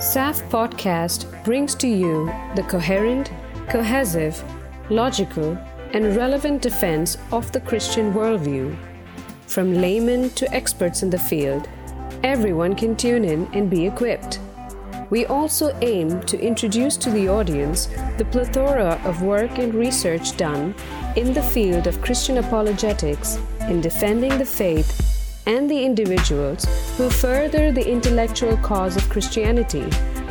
SAFT Podcast brings to you the coherent, cohesive, logical, and relevant defense of the Christian worldview. From laymen to experts in the field, everyone can tune in and be equipped. We also aim to introduce to the audience the plethora of work and research done in the field of Christian apologetics in defending the faith and the individuals who further the intellectual cause of Christianity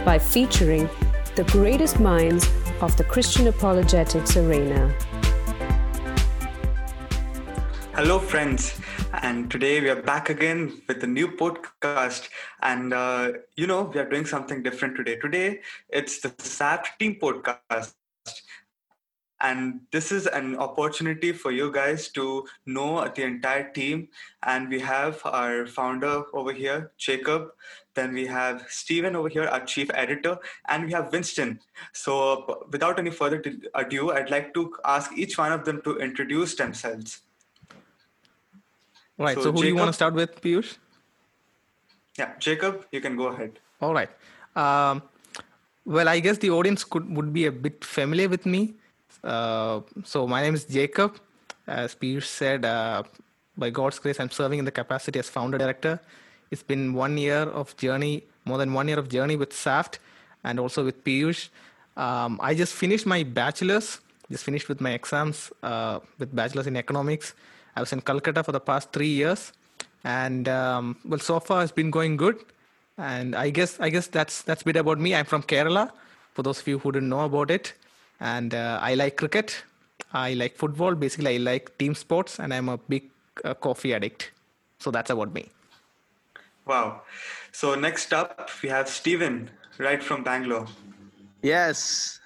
by featuring the greatest minds of the Christian apologetics arena. Hello, friends, and today we are back again with a new podcast. And uh, you know, we are doing something different today. Today, it's the SAFT Team Podcast and this is an opportunity for you guys to know the entire team. And we have our founder over here jacob. Then we have Stephen over here our chief editor. And we have winston. So without any further ado i'd like to ask each one of them to introduce themselves. Right so, so who jacob, do you want to start with piyush? Yeah jacob you can go ahead. All right. Um, well i guess the audience could would be a bit familiar with me uh, so my name is Jacob. As Piyush said, uh, by God's grace, I'm serving in the capacity as founder director. It's been one year of journey, more than one year of journey with SAFT and also with Piyush. Um, I just finished my bachelor's, just finished with my exams uh, with bachelor's in economics. I was in Calcutta for the past three years, and um, well, so far it's been going good. And I guess I guess that's that's a bit about me. I'm from Kerala. For those of you who didn't know about it, and uh, I like cricket. I like football. Basically, I like team sports, and I'm a big uh, coffee addict. So that's about me. Wow. So next up, we have Stephen, right from Bangalore. Yes.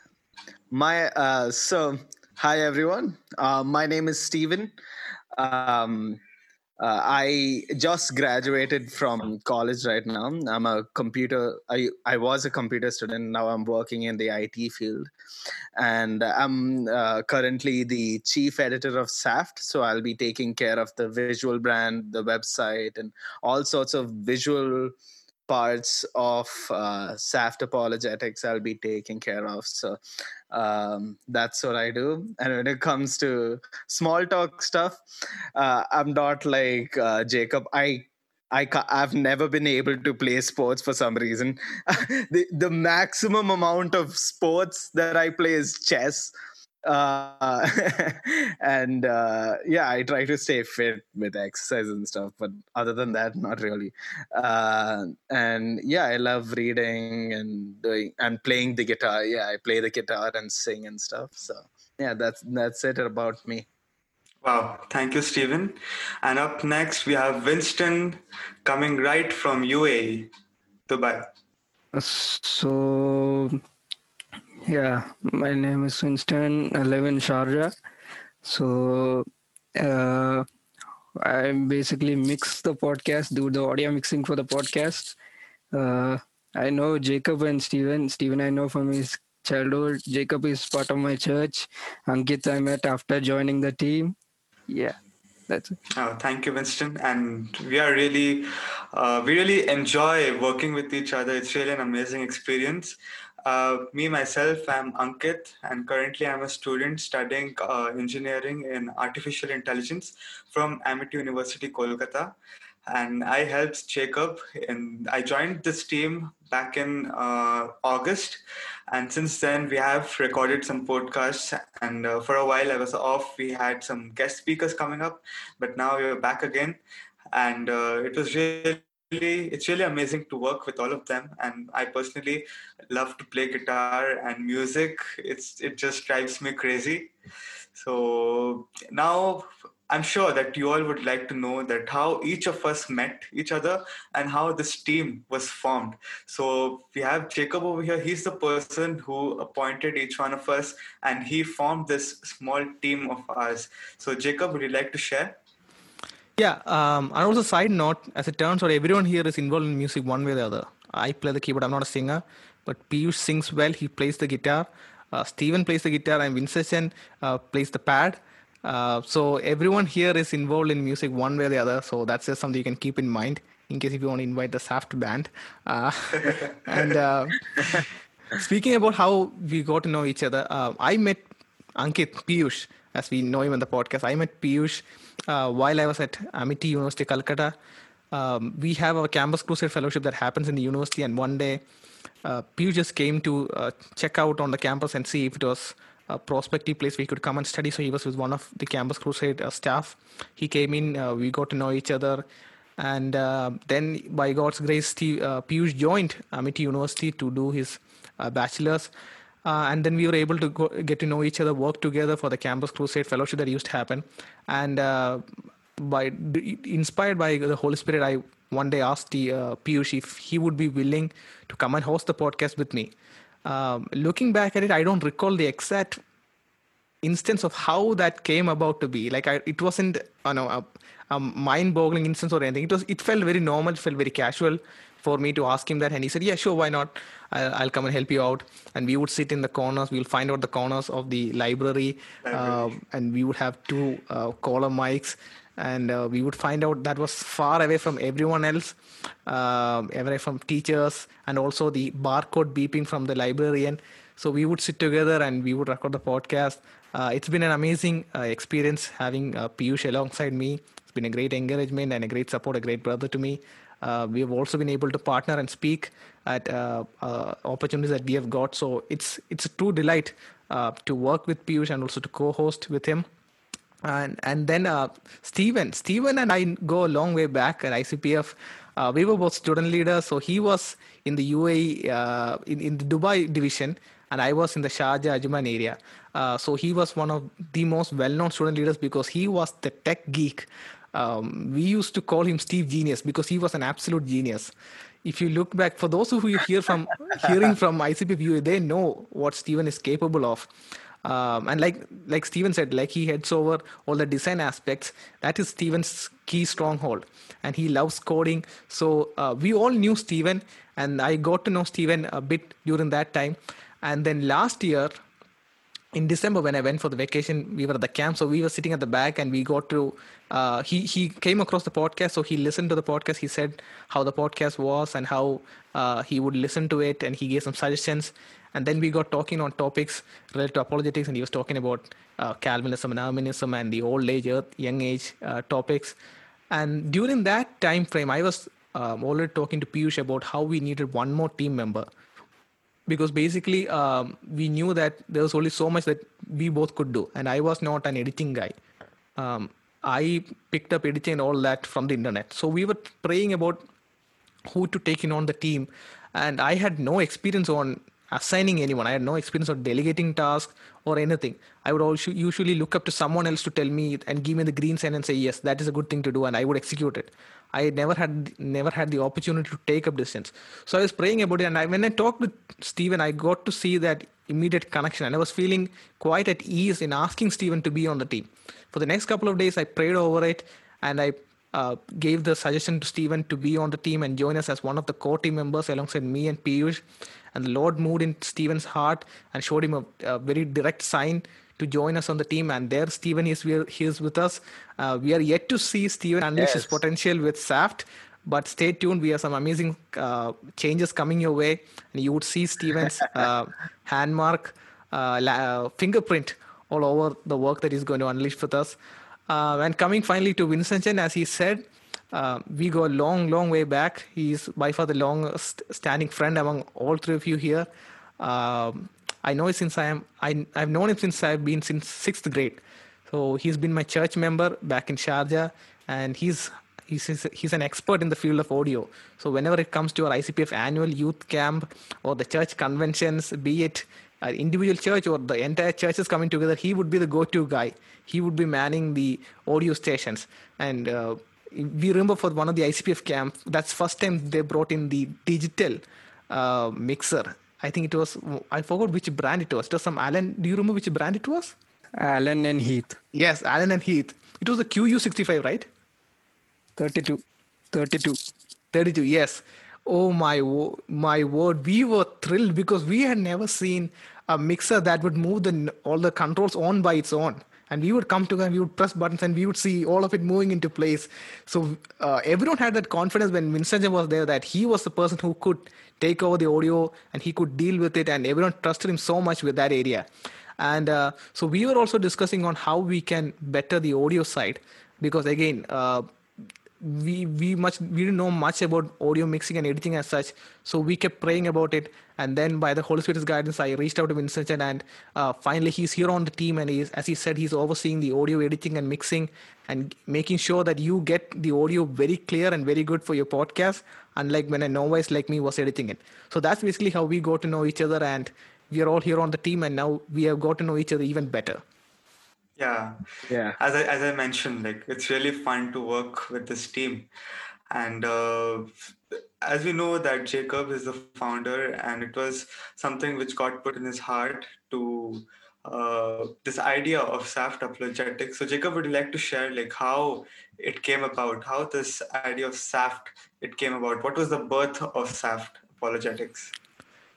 My uh, so hi everyone. Uh, my name is Stephen. Um, uh, I just graduated from college right now. I'm a computer. I I was a computer student. Now I'm working in the IT field, and I'm uh, currently the chief editor of SAFT. So I'll be taking care of the visual brand, the website, and all sorts of visual parts of uh, SAFT apologetics I'll be taking care of. So um, that's what I do. And when it comes to small talk stuff, uh, I'm not like uh, Jacob. I I I've never been able to play sports for some reason. the the maximum amount of sports that I play is chess uh, and uh, yeah, I try to stay fit with exercise and stuff, but other than that, not really. Uh, and yeah, I love reading and doing and playing the guitar. Yeah, I play the guitar and sing and stuff. So yeah, that's that's it about me. Wow, thank you, Stephen. And up next, we have Winston coming right from UAE, Dubai. So yeah, my name is Winston. I live in Sharjah. So uh, I basically mix the podcast, do the audio mixing for the podcast. Uh, I know Jacob and Stephen. Stephen, I know from his childhood. Jacob is part of my church. Ankit, I met after joining the team. Yeah, that's it. Oh, thank you, Winston. And we are really, uh, we really enjoy working with each other. It's really an amazing experience. Uh, me myself, I'm Ankit, and currently I'm a student studying uh, engineering in artificial intelligence from Amity University, Kolkata. And I helped Jacob, and I joined this team back in uh, August. And since then, we have recorded some podcasts. And uh, for a while, I was off. We had some guest speakers coming up, but now we're back again. And uh, it was really really it's really amazing to work with all of them and i personally love to play guitar and music. It's it just drives me crazy. So now i'm sure that you all would like to know that how each of us met each other and how this team was formed. So we have jacob over here. He's the person who appointed each one of us and he formed this small team of ours. So jacob would you like to share yeah, um, and also side note, as it turns out, everyone here is involved in music one way or the other. I play the keyboard. I'm not a singer, but Piyush sings well. He plays the guitar. Uh, Steven plays the guitar, and Vincent uh, plays the pad. Uh, so everyone here is involved in music one way or the other. So that's just something you can keep in mind in case if you want to invite the Saft band. Uh, and uh, speaking about how we got to know each other, uh, I met Ankit Piyush, as we know him in the podcast. I met Piyush uh, while I was at Amity University, Calcutta. Um, we have our campus crusade fellowship that happens in the university, and one day uh, Piyush just came to uh, check out on the campus and see if it was a prospective place we could come and study. So he was with one of the campus crusade uh, staff. He came in, uh, we got to know each other, and uh, then by God's grace, Steve, Piyush joined Amity University to do his bachelor's. Uh, and then we were able to go, get to know each other, work together for the Campus Crusade Fellowship that used to happen. And uh, by inspired by the Holy Spirit, I one day asked the uh, Piyush if he would be willing to come and host the podcast with me. Um, looking back at it, I don't recall the exact instance of how that came about to be. Like I, it wasn't, you know, a, a mind-boggling instance or anything. It was. It felt very normal. It felt very casual for me to ask him that, and he said, "Yeah, sure, why not? I'll, I'll come and help you out." And we would sit in the corners. We'll find out the corners of the library, uh, and we would have two uh, caller mics, and uh, we would find out that was far away from everyone else, um, away from teachers, and also the barcode beeping from the librarian. So we would sit together and we would record the podcast. Uh, it's been an amazing uh, experience having uh, Piyush alongside me. It's been a great encouragement and a great support, a great brother to me. Uh, we have also been able to partner and speak at uh, uh, opportunities that we have got. So it's it's a true delight to work with Piyush and also to co-host with him. And and then uh, Stephen, Stephen and I go a long way back at ICPF. Uh, we were both student leaders. So he was in the UAE, uh, in, in the Dubai division, and I was in the Sharjah Ajman area. Uh, so he was one of the most well-known student leaders because he was the tech geek. Um, we used to call him Steve Genius because he was an absolute genius. If you look back, for those who you hear from hearing from ICPF, they know what Stephen is capable of. Um, and like like Steven said, like he heads over all the design aspects. That is Steven's key stronghold, and he loves coding. So uh, we all knew Steven, and I got to know Steven a bit during that time. And then last year, in December when I went for the vacation, we were at the camp, so we were sitting at the back, and we got to. Uh, he he came across the podcast, so he listened to the podcast. He said how the podcast was and how uh, he would listen to it, and he gave some suggestions. And then we got talking on topics related to apologetics, and he was talking about uh, Calvinism and Arminianism and the old age, young age uh, topics. And during that time frame, I was um, already talking to Piyush about how we needed one more team member because basically um, we knew that there was only so much that we both could do and i was not an editing guy um, i picked up editing and all that from the internet. So we were praying about who to take in on the team. And i had no experience on assigning anyone i had no experience of delegating tasks or anything i would also usually look up to someone else to tell me and give me the green sign and say yes that is a good thing to do and i would execute it I never had never had the opportunity to take up decisions. So I was praying about it, and I, when I talked with Stephen, I got to see that immediate connection, and I was feeling quite at ease in asking Stephen to be on the team. For the next couple of days, I prayed over it, and I uh, gave the suggestion to Stephen to be on the team and join us as one of the core team members alongside me and Piyush. And the Lord moved in Stephen's heart and showed him a, a very direct sign to join us on the team. And there, Stephen is he is with us. Uh, we are yet to see Stephen unleash his potential with Saft. But stay tuned. We have some amazing uh, changes coming your way, and you would see Stephen's uh, handmark, uh, la- fingerprint all over the work that he's going to unleash with us. Uh, and coming finally to Vincent Chen, as he said, uh, we go a long, long way back. He's by far the longest standing friend among all three of you here. Um, I know since I am. I, I've known him since I've been since sixth grade. So he's been my church member back in Sharjah, and he's he's he's- an expert in the field of audio. So whenever it comes to our ICPF annual youth camp or the church conventions, be it an individual church or the entire church is coming together, he would be the go-to guy. He would be manning the audio stations, and uh, we remember for one of the ICPF camp, that's first time they brought in the digital uh, mixer. I think it was I forgot which brand it was. It was some Allen. Do you remember which brand it was? Allen and Heath, Yes, Allen and Heath. It was the QU65, right? 32. 32. 32, yes. Oh my my word, we were thrilled because we had never seen a mixer that would move the all the controls on by its own. and we would come together, we would press buttons, and we would see all of it moving into place. So uh, everyone had that confidence when Vincent was there that he was the person who could take over the audio and he could deal with it, and everyone trusted him so much with that area. And uh, so we were also discussing on how we can better the audio side because again. Uh, we we much we didn't know much about audio mixing and editing as such so we kept praying about it. And then by the holy spirit's guidance i reached out to vincent and uh, finally he's here on the team and he's as he said he's overseeing the audio editing and mixing and making sure that you get the audio very clear and very good for your podcast unlike when a novice like me was editing it. So that's basically how we got to know each other and we are all here on the team and now we have got to know each other even better yeah. Yeah. as i as i mentioned like it's really fun to work with this team. And uh, as we know that jacob is the founder and it was something which got put in his heart to uh, this idea of saft apologetics. So jacob would you like to share like how it came about? How this idea of saft it came about? What was the birth of saft apologetics?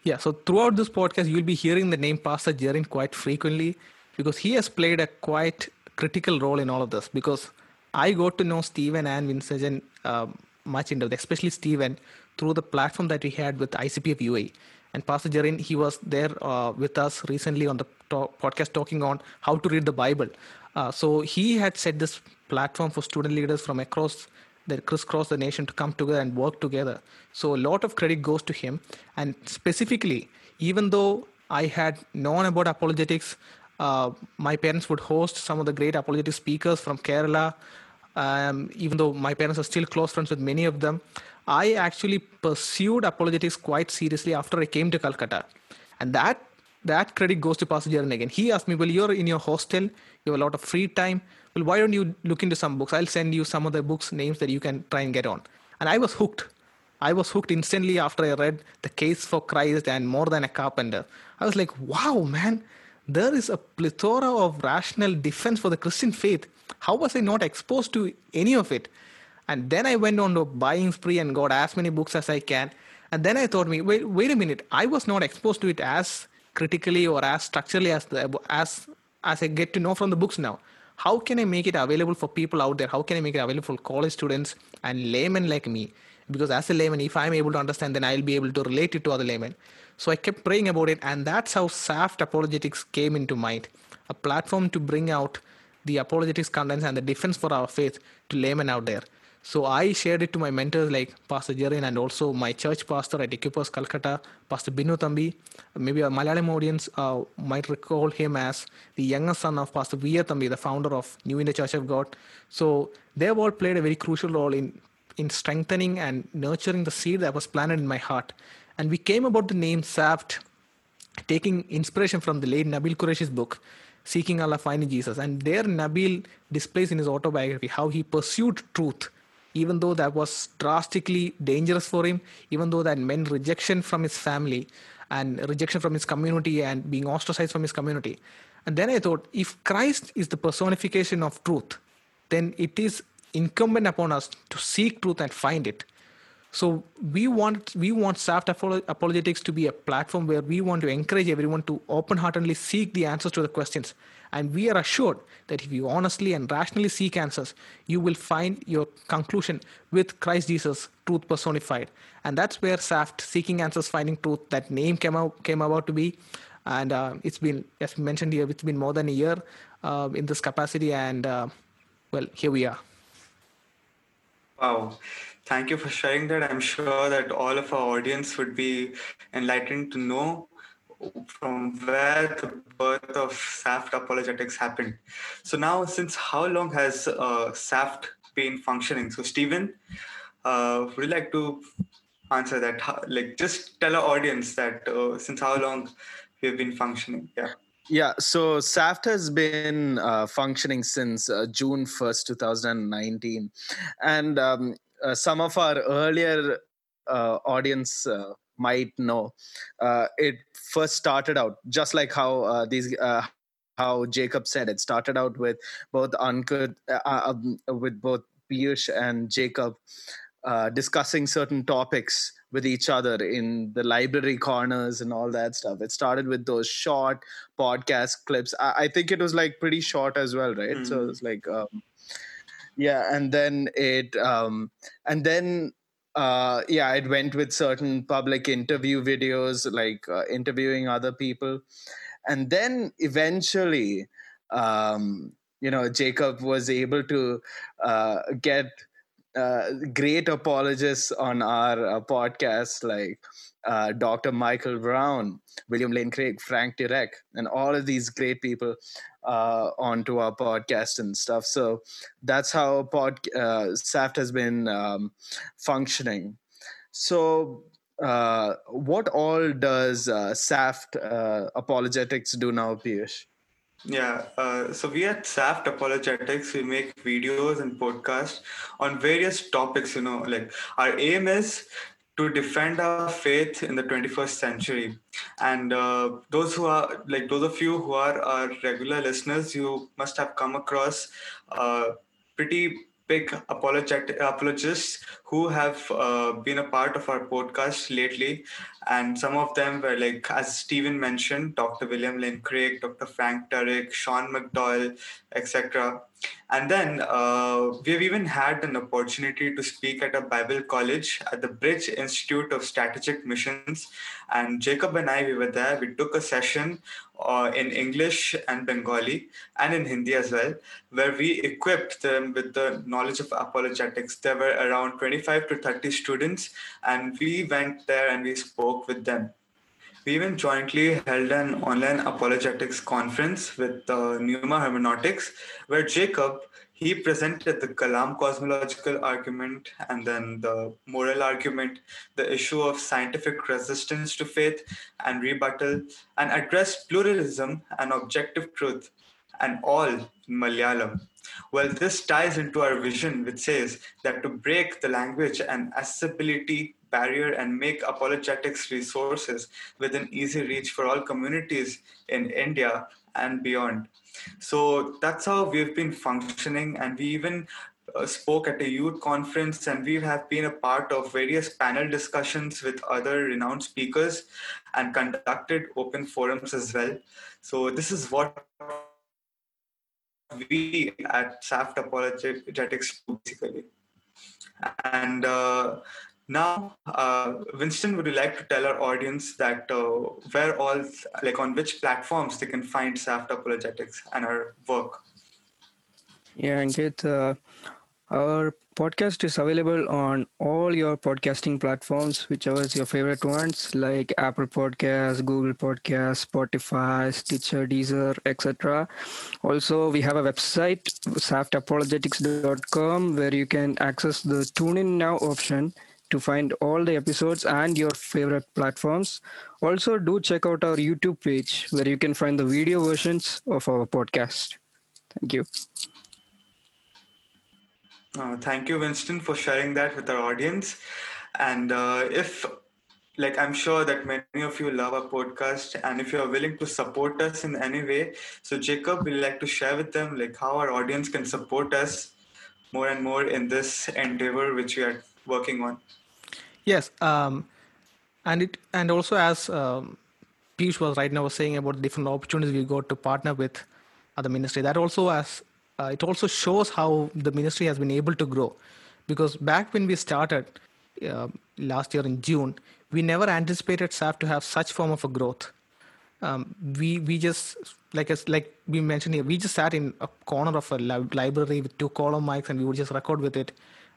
Yeah, so throughout this podcast, you'll be hearing the name Pastor Jerin quite frequently because he has played a quite critical role in all of this. Because I got to know Stephen and Vincent um, much into it, especially Stephen, through the platform that we had with ICPF UAE. And Pastor Jerin, he was there uh, with us recently on the talk, podcast talking on how to read the Bible. Uh, so he had set this platform for student leaders from across the crisscross the nation to come together and work together. So a lot of credit goes to him. And specifically, even though I had known about apologetics, uh, my parents would host some of the great apologetic speakers from Kerala. Um, even though my parents are still close friends with many of them, I actually pursued apologetics quite seriously after I came to Calcutta. And that that credit goes to Pastor Jerin again. He asked me, Well, you're in your hostel, you have a lot of free time. Well, why don't you look into some books? I'll send you some of the books names that you can try and get on. And I was hooked. I was hooked instantly after I read The Case for Christ and More Than a Carpenter. I was like, wow, man, there is a plethora of rational defense for the Christian faith. How was I not exposed to any of it? And then I went on to buying spree and got as many books as I can. And then I thought, me, wait, wait a minute, I was not exposed to it as critically or as structurally as the, as as I get to know from the books now. How can I make it available for people out there? How can I make it available for college students and laymen like me? Because as a layman, if I'm able to understand, then I'll be able to relate it to other laymen. So I kept praying about it, and that's how SAFT apologetics came into mind a platform to bring out the apologetics contents and the defense for our faith to laymen out there. So I shared it to my mentors like Pastor Jerin and also my church pastor at Equipos Calcutta, Pastor Binu Thambi. Maybe a Malayalam audience uh, might recall him as the younger son of Pastor V. A. Thambi, the founder of New India Church of God. So they've all played a very crucial role in, in strengthening and nurturing the seed that was planted in my heart. And we came about the name SAFT, taking inspiration from the late Nabil Qureshi's book, Seeking Allah, Finding Jesus. And there Nabil displays in his autobiography how he pursued truth even though that was drastically dangerous for him, even though that meant rejection from his family and rejection from his community and being ostracized from his community. And then I thought, if Christ is the personification of truth, then it is incumbent upon us to seek truth and find it. So we want we want Saft Apologetics to be a platform where we want to encourage everyone to open-heartedly seek the answers to the questions. And we are assured that if you honestly and rationally seek answers, you will find your conclusion with Christ Jesus, truth personified. And that's where Saft, Seeking Answers, Finding Truth, that name came out came about to be. And uh, it's been, as mentioned here, it's been more than a year uh, in this capacity. And uh, well, here we are. Wow. Thank you for sharing that. I'm sure that all of our audience would be enlightened to know from where the birth of SAFT apologetics happened. So now, since how long has uh, SAFT been functioning? So Stephen, uh, would you like to answer that? Like, just tell our audience that uh, since how long we've been functioning? Yeah. Yeah, so SAFT has been uh, functioning since uh, June 1st, 2019. And um, uh, some of our earlier uh, audience uh, might know, uh, it first started out just like how these how Jacob said it started out with both Ankit, um, with both Piyush and Jacob discussing certain topics with each other in the library corners and all that stuff. It started with those short podcast clips. I, I think it was like pretty short as well, right? Mm-hmm. So it's like, um, yeah, and then it, um, and then uh, yeah, it went with certain public interview videos, like uh, interviewing other people, and then eventually, um, you know, Jacob was able to uh, get uh, great apologists on our uh, podcast, like uh, Dr. Michael Brown, William Lane Craig, Frank Turek, and all of these great people uh, onto our podcast and stuff. So that's how pod uh, SAFT has been um, functioning. So uh, what all does uh, SAFT uh, apologetics do now, Piyush? Yeah, uh, so we at SAFT Apologetics, we make videos and podcasts on various topics. You know, like our aim is to defend our faith in the 21st century. And uh, those who are like those of you who are our regular listeners, you must have come across uh, pretty big apologists who have uh, been a part of our podcast lately. And some of them were like, as Stephen mentioned, Dr. William Lane Craig, Dr. Frank Turek, Sean McDowell, etc. And then uh, we've even had an opportunity to speak at a Bible college at the Bridge Institute of Strategic Missions. And Jacob and I, we were there. We took a session uh, in English and Bengali and in Hindi as well, where we equipped them with the knowledge of apologetics. There were around 25 to 30 students, and we went there and we spoke with them. We even jointly held an online apologetics conference with uh, Pneuma Hermeneutics, where Jacob he presented the Kalam cosmological argument and then the moral argument, the issue of scientific resistance to faith and rebuttal, and addressed pluralism and objective truth, and all in Malayalam. Well, this ties into our vision, which says that to break the language and accessibility barrier and make apologetics resources within easy reach for all communities in India and beyond. So that's how we've been functioning, and we even uh, spoke at a youth conference, and we have been a part of various panel discussions with other renowned speakers and conducted open forums as well. So, this is what we at SAFT Apologetics do basically. And uh, now, uh, Winston, would you like to tell our audience that uh, where all, like on which platforms they can find SAFT Apologetics and our work? Yeah, Ankit, uh, our podcast is available on all your podcasting platforms, whichever is your favorite ones, like Apple Podcasts, Google Podcasts, Spotify, Stitcher, Deezer, etc. Also, we have a website, saftapologetics.com, where you can access the Tune In Now option to find all the episodes and your favorite platforms. Also, do check out our YouTube page where you can find the video versions of our podcast. Thank you. Uh, thank you, Winston, for sharing that with our audience. And uh, if, like, I'm sure that many of you love our podcast, and if you are willing to support us in any way, so Jacob, we like to share with them, like, how our audience can support us more and more in this endeavor which we are working on. Yes, um, and it and also as um, Piyush was right now saying about the different opportunities we got to partner with other ministry. That also as uh, it also shows how the ministry has been able to grow, because back when we started uh, last year in June, we never anticipated SAFT to have such form of a growth. Um, we we just like as like we mentioned here, we just sat in a corner of a library with two column mics and we would just record with it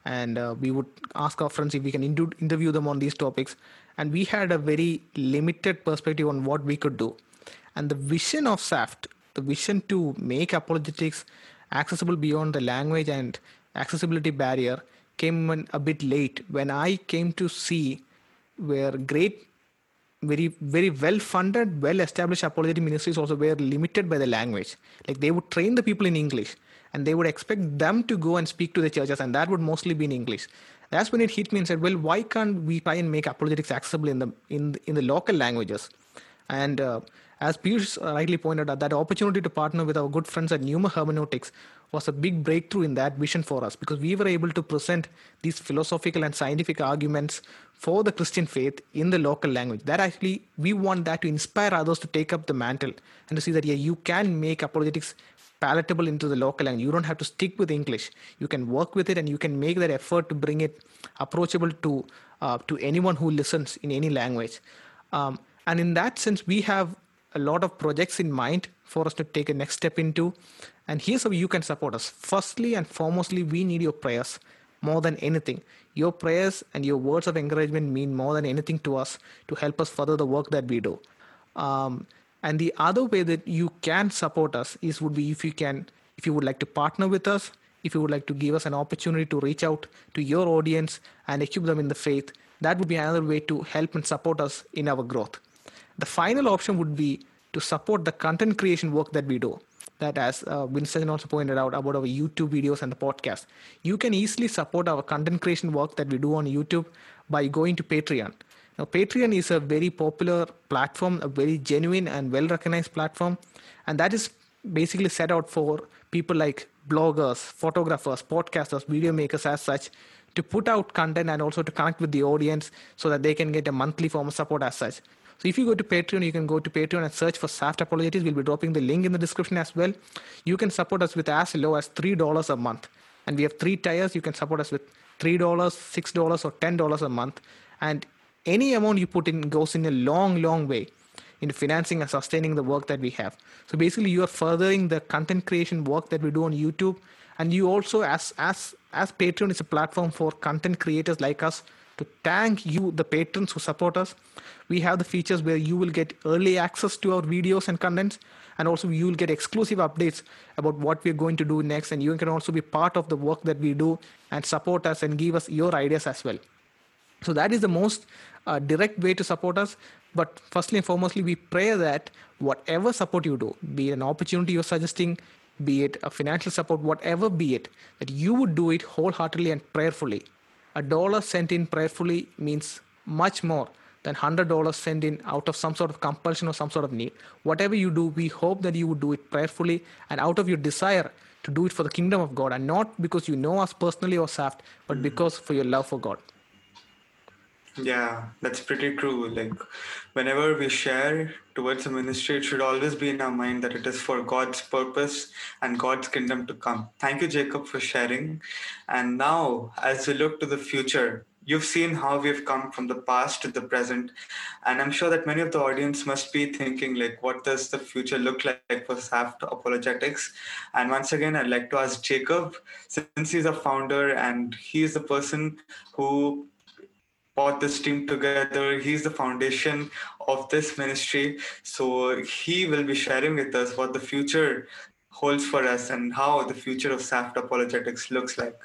and uh, we would ask our friends if we can inter- interview them on these topics. And we had a very limited perspective on what we could do. And the vision of saft the vision to make apologetics accessible beyond the language and accessibility barrier came a bit late when i came to see where great very very well funded well established apologetic ministries also were limited by the language. Like they would train the people in english and they would expect them to go and speak to the churches, and that would mostly be in English. That's when it hit me and said, "Well, why can't we try and make apologetics accessible in the in in the local languages?" And uh, as Piyush rightly pointed out, that opportunity to partner with our good friends at Pneuma Hermeneutics was a big breakthrough in that vision for us because we were able to present these philosophical and scientific arguments for the Christian faith in the local language. That actually, we want that to inspire others to take up the mantle and to see that, yeah, you can make apologetics palatable into the local language. You don't have to stick with English. You can work with it and you can make that effort to bring it approachable to, uh, to anyone who listens in any language. Um, and in that sense, we have a lot of projects in mind for us to take a next step into. And here's how you can support us. Firstly and foremostly, we need your prayers more than anything. Your prayers and your words of encouragement mean more than anything to us to help us further the work that we do. Um, and the other way that you can support us is would be if you can, if you would like to partner with us, if you would like to give us an opportunity to reach out to your audience and equip them in the faith, that would be another way to help and support us in our growth. The final option would be to support the content creation work that we do. That, as uh, Winston also pointed out about our YouTube videos and the podcast, you can easily support our content creation work that we do on YouTube by going to Patreon. Now, Patreon is a very popular platform, a very genuine and well recognized platform, and that is basically set out for people like bloggers, photographers, podcasters, video makers, as such, to put out content and also to connect with the audience so that they can get a monthly form of support as such. So if you go to Patreon, you can go to Patreon and search for SAFT Apologetics. We'll be dropping the link in the description as well. You can support us with as low as $3 a month. And we have three tiers. You can support us with $3, $6, or $10 a month. And any amount you put in goes in a long, long way in financing and sustaining the work that we have. So basically, you are furthering the content creation work that we do on YouTube. And you also, as as as Patreon is a platform for content creators like us to thank you, the patrons who support us. We have the features where you will get early access to our videos and contents, and also you will get exclusive updates about what we're going to do next. And you can also be part of the work that we do and support us and give us your ideas as well. So that is the most uh, direct way to support us. But firstly and foremostly, we pray that whatever support you do, be it an opportunity you're suggesting, be it a financial support, whatever be it, that you would do it wholeheartedly and prayerfully a dollar sent in prayerfully means much more than $100 sent in out of some sort of compulsion or some sort of need. Whatever you do, we hope that you would do it prayerfully and out of your desire to do it for the kingdom of God and not because you know us personally or SAFT, but mm. because for your love for God. Yeah, that's pretty true. Like, whenever we share towards the ministry, it should always be in our mind that it is for God's purpose and God's kingdom to come. Thank you, Jacob, for sharing. And now, as we look to the future, you've seen how we've come from the past to the present. And I'm sure that many of the audience must be thinking, like, what does the future look like for SAFT Apologetics? And once again, I'd like to ask Jacob, since he's a founder and he's the person who brought this team together. He's the foundation of this ministry. So he will be sharing with us what the future holds for us and how the future of SAFT apologetics looks like.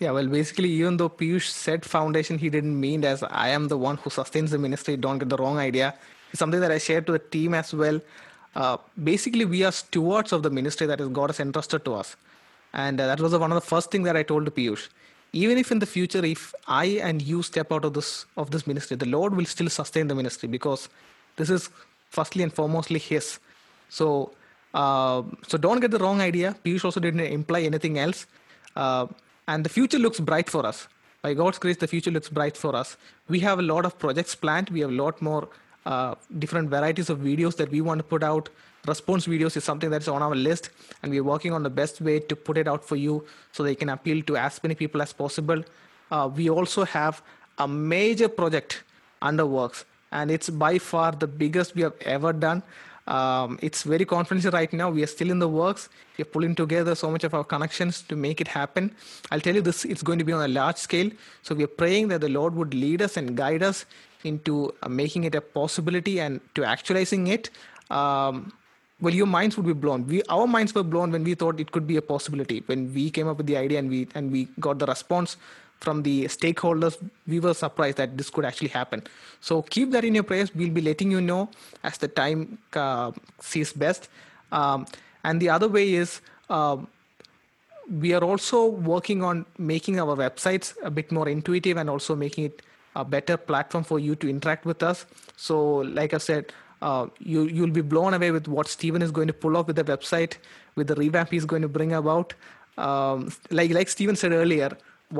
Yeah, well, basically, even though Piyush said foundation, he didn't mean as I am the one who sustains the ministry. Don't get the wrong idea. It's something that I shared to the team as well. Uh, basically, we are stewards of the ministry that God has entrusted to us. And uh, that was one of the first things that I told to Piyush even if in the future if i and you step out of this of this ministry the lord will still sustain the ministry because this is firstly and foremostly his. So uh, so don't get the wrong idea. Piyush also didn't imply anything else. Uh, and the future looks bright for us. By god's grace the future looks bright for us. We have a lot of projects planned. We have a lot more uh, different varieties of videos that we want to put out response videos is something that's on our list and we're working on the best way to put it out for you so they can appeal to as many people as possible. Uh, we also have a major project under works and it's by far the biggest we have ever done. Um, it's very confidential right now. We are still in the works. We're pulling together so much of our connections to make it happen. I'll tell you this it's going to be on a large scale so we're praying that the lord would lead us and guide us into uh, making it a possibility and to actualizing it. Um, well your minds would be blown. We our minds were blown when we thought it could be a possibility. When we came up with the idea and we and we got the response from the stakeholders we were surprised that this could actually happen. So keep that in your prayers. We'll be letting you know as the time uh, sees best. Um, and the other way is uh, we are also working on making our websites a bit more intuitive and also making it a better platform for you to interact with us. So like i said uh, you you'll be blown away with what Stephen is going to pull off with the website, with the revamp he's going to bring about. Um, like like Stephen said earlier,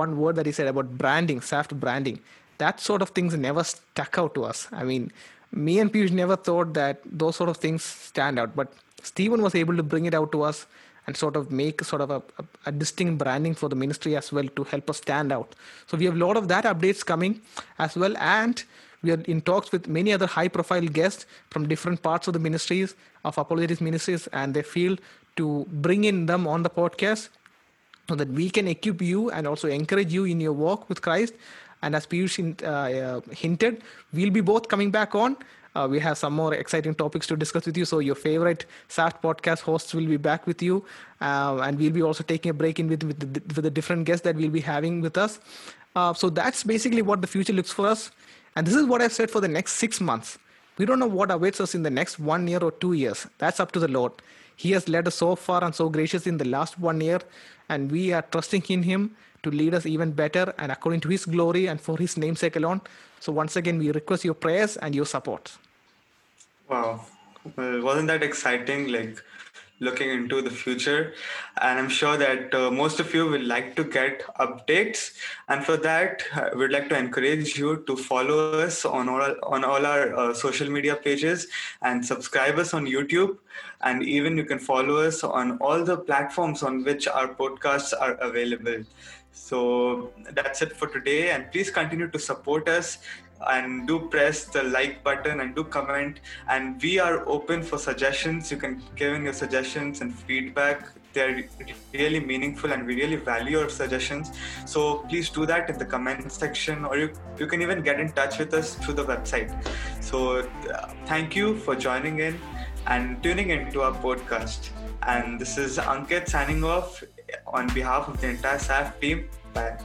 one word that he said about branding, SAFT branding, that sort of things never stuck out to us. I mean, me and Piyush never thought that those sort of things stand out, but Stephen was able to bring it out to us and sort of make sort of a, a, a, distinct branding for the ministry as well to help us stand out. So we have a lot of that updates coming as well, and we are in talks with many other high-profile guests from different parts of the ministries of apologetics ministries, and they feel to bring in them on the podcast so that we can equip you and also encourage you in your walk with Christ. And as Piyush uh, uh, hinted, we'll be both coming back on uh, we have some more exciting topics to discuss with you. So your favorite SAFT podcast hosts will be back with you, uh, and we'll be also taking a break in with with the, with the different guests that we'll be having with us. Uh, so that's basically what the future looks for us, and this is what I've said for the next six months. We don't know what awaits us in the next one year or two years. That's up to the Lord. He has led us so far and so gracious in the last one year, and we are trusting in Him to lead us even better and according to His glory and for His namesake alone. So, once again, we request your prayers and your support. Wow. Wasn't that exciting? Like looking into the future. And I'm sure that uh, most of you will like to get updates. And for that, uh, we'd like to encourage you to follow us on all, on all our uh, social media pages and subscribe us on YouTube. And even you can follow us on all the platforms on which our podcasts are available. So that's it for today. And please continue to support us and do press the like button and do comment. And we are open for suggestions. You can give in your suggestions and feedback. They're really meaningful and we really value your suggestions. So please do that in the comment section or you, you can even get in touch with us through the website. So uh, thank you for joining in and tuning into our podcast. And this is ankit signing off on behalf of the entire SAFT team. Bye